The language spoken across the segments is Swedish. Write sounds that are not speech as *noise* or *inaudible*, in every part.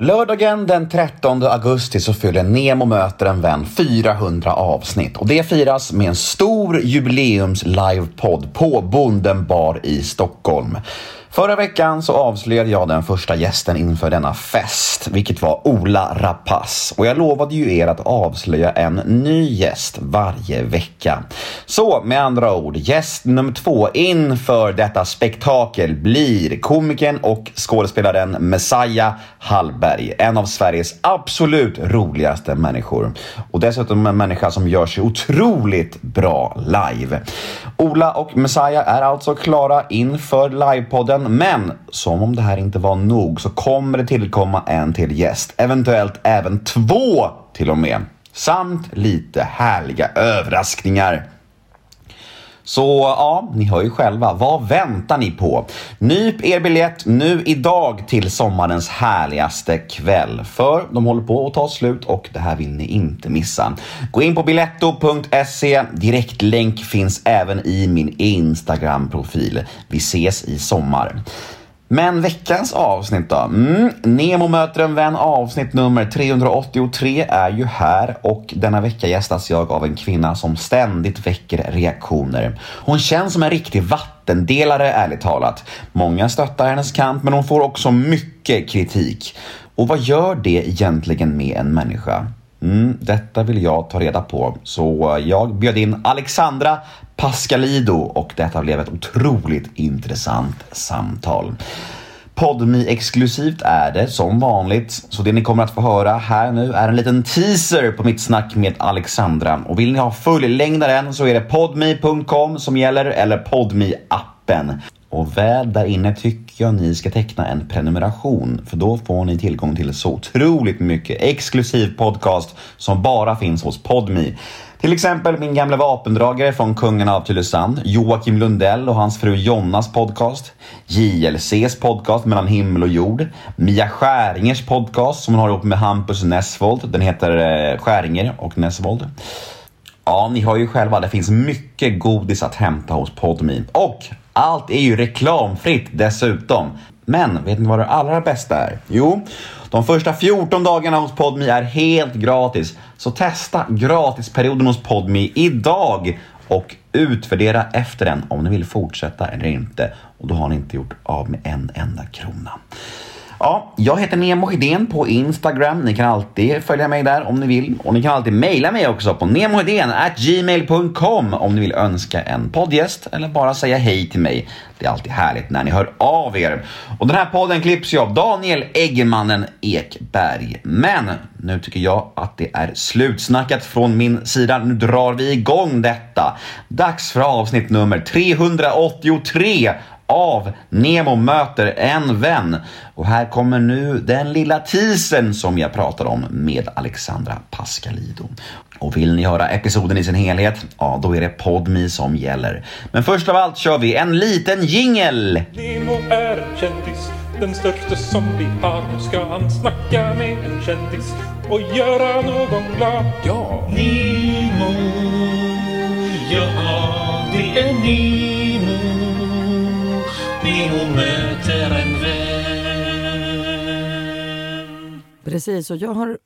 Lördagen den 13 augusti så fyller Nemo möter en vän 400 avsnitt och det firas med en stor jubileums livepodd på Bonden bar i Stockholm. Förra veckan så avslöjade jag den första gästen inför denna fest, vilket var Ola Rapace. Och jag lovade ju er att avslöja en ny gäst varje vecka. Så med andra ord, gäst nummer två inför detta spektakel blir komikern och skådespelaren Messiah Hallberg. En av Sveriges absolut roligaste människor. Och dessutom en människa som gör sig otroligt bra live. Ola och Messiah är alltså klara inför livepodden men som om det här inte var nog så kommer det tillkomma en till gäst. Eventuellt även två till och med. Samt lite härliga överraskningar. Så ja, ni hör ju själva. Vad väntar ni på? Nyp er biljett nu idag till sommarens härligaste kväll. För de håller på att ta slut och det här vill ni inte missa. Gå in på biletto.se. Direktlänk finns även i min Instagram-profil. Vi ses i sommar. Men veckans avsnitt då? Mm, Nemo möter en vän avsnitt nummer 383 är ju här och denna vecka gästas jag av en kvinna som ständigt väcker reaktioner. Hon känns som en riktig vattendelare ärligt talat. Många stöttar hennes kamp men hon får också mycket kritik. Och vad gör det egentligen med en människa? Mm, detta vill jag ta reda på, så jag bjöd in Alexandra Pascalido och detta blev ett otroligt intressant samtal. Podmi exklusivt är det som vanligt, så det ni kommer att få höra här nu är en liten teaser på mitt snack med Alexandra. Och vill ni ha fullängdaren så är det podmi.com som gäller eller podmi appen och väl där inne tycker jag ni ska teckna en prenumeration för då får ni tillgång till så otroligt mycket exklusiv podcast som bara finns hos Podmi. Till exempel min gamla vapendragare från Kungen av Tylösand, Joakim Lundell och hans fru Jonnas podcast, JLCs podcast Mellan himmel och jord, Mia Skäringers podcast som hon har ihop med Hampus Nessvold, den heter eh, Skäringer och Nessvold. Ja, ni har ju själva, det finns mycket godis att hämta hos Podmi. Och allt är ju reklamfritt dessutom. Men vet ni vad det allra bästa är? Jo, de första 14 dagarna hos Podmi är helt gratis. Så testa gratisperioden hos Podmi idag och utvärdera efter den om ni vill fortsätta eller inte. Och då har ni inte gjort av med en enda krona. Ja, jag heter Nemo Hedén på Instagram. Ni kan alltid följa mig där om ni vill. Och ni kan alltid mejla mig också på gmail.com om ni vill önska en poddgäst eller bara säga hej till mig. Det är alltid härligt när ni hör av er. Och den här podden klipps ju av Daniel Eggemannen Ekberg. Men nu tycker jag att det är slutsnackat från min sida. Nu drar vi igång detta. Dags för avsnitt nummer 383 av Nemo möter en vän. Och här kommer nu den lilla teasern som jag pratade om med Alexandra Pascalido. Och vill ni höra episoden i sin helhet, ja då är det Podmi som gäller. Men först av allt kör vi en liten jingel! Nemo är en kändis, den största som vi har. Nu ska han snacka med en kändis och göra någon glad. Ja! Nemo, ja det är Nemo. Precis, och jag har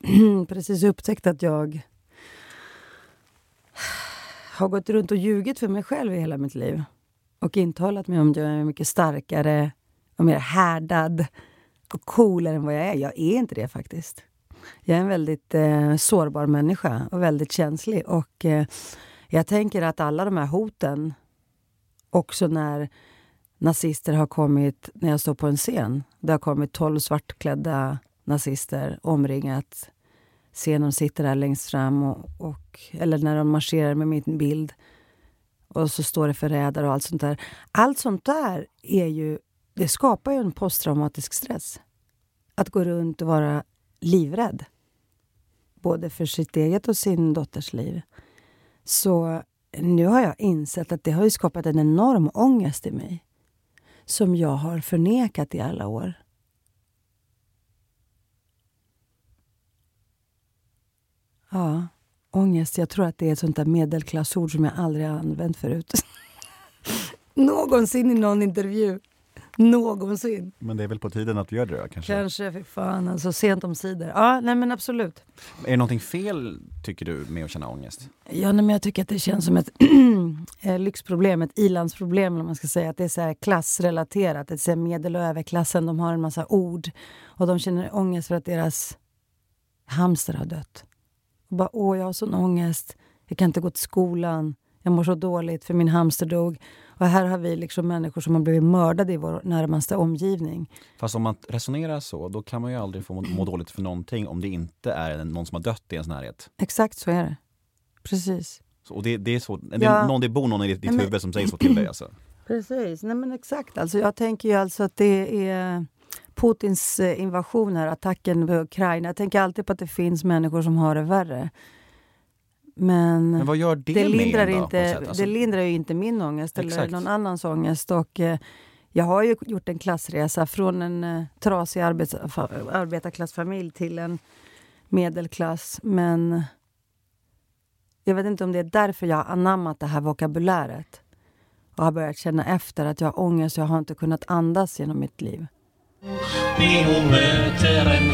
*clears throat* precis upptäckt att jag *sighs* har gått runt och ljugit för mig själv i hela mitt liv. Och intalat mig om att jag är mycket starkare och mer härdad och coolare än vad jag är. Jag är inte det faktiskt. Jag är en väldigt eh, sårbar människa och väldigt känslig. Och eh, jag tänker att alla de här hoten, också när nazister har kommit, när jag står på en scen, det har kommit tolv svartklädda nazister omringat scenen sitter där längst fram och, och, eller när de marscherar med min bild och så står det förrädare och allt sånt där. Allt sånt där är ju, det skapar ju en posttraumatisk stress. Att gå runt och vara livrädd. Både för sitt eget och sin dotters liv. Så nu har jag insett att det har skapat en enorm ångest i mig. Som jag har förnekat i alla år. Ja, ångest. Jag tror att det är ett sånt där medelklassord som jag aldrig har använt förut. *laughs* Någonsin i någon intervju. någonsin. Men det är väl på tiden att vi gör det då kanske? Kanske, för fan alltså, sent om sidor. Ja, nej men absolut. Är det någonting fel, tycker du, med att känna ångest? Ja, nej, men jag tycker att det känns som ett *clears throat* eh, lyxproblem, ett ilandsproblem eller man ska säga. Att det är så klassrelaterat. Det är så medel och överklassen, de har en massa ord. Och de känner ångest för att deras hamster har dött. Och bara, åh, jag har sån ångest. Jag kan inte gå till skolan. Jag mår så dåligt för min hamster dog. Och här har vi liksom människor som har blivit mördade i vår närmaste omgivning. Fast om man resonerar så, då kan man ju aldrig få må, må dåligt för någonting om det inte är någon som har dött i ens närhet. Exakt så är det. Precis. Så, och det, det är så, det, Ja. någon, det bor någon i ditt, ditt Nej, men- huvud som säger så till dig alltså. *clears throat* Precis, nej men exakt. Alltså jag tänker ju alltså att det är Putins eh, invasion här, attacken på Ukraina. Jag tänker alltid på att det finns människor som har det värre. Men, Men vad gör det, det, med lindrar på inte? Alltså, det lindrar ju inte min ångest eller Exakt. någon annans ångest. Och, eh, jag har ju gjort en klassresa från en eh, trasig arbets, fa- arbetarklassfamilj till en medelklass. Men jag vet inte om det är därför jag har anammat det här vokabuläret och har börjat känna efter att jag har ångest. Jag har inte kunnat andas genom mitt liv. Möter en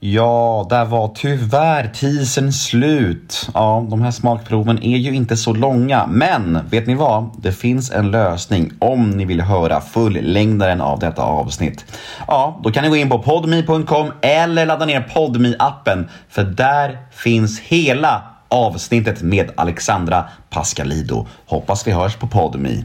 Ja, där var tyvärr tisen slut. Ja, de här smakproven är ju inte så långa, men vet ni vad? Det finns en lösning om ni vill höra fullängdaren av detta avsnitt. Ja, då kan ni gå in på podme.com eller ladda ner podme appen för där finns hela avsnittet med Alexandra Pascalido. Hoppas vi hörs på podme.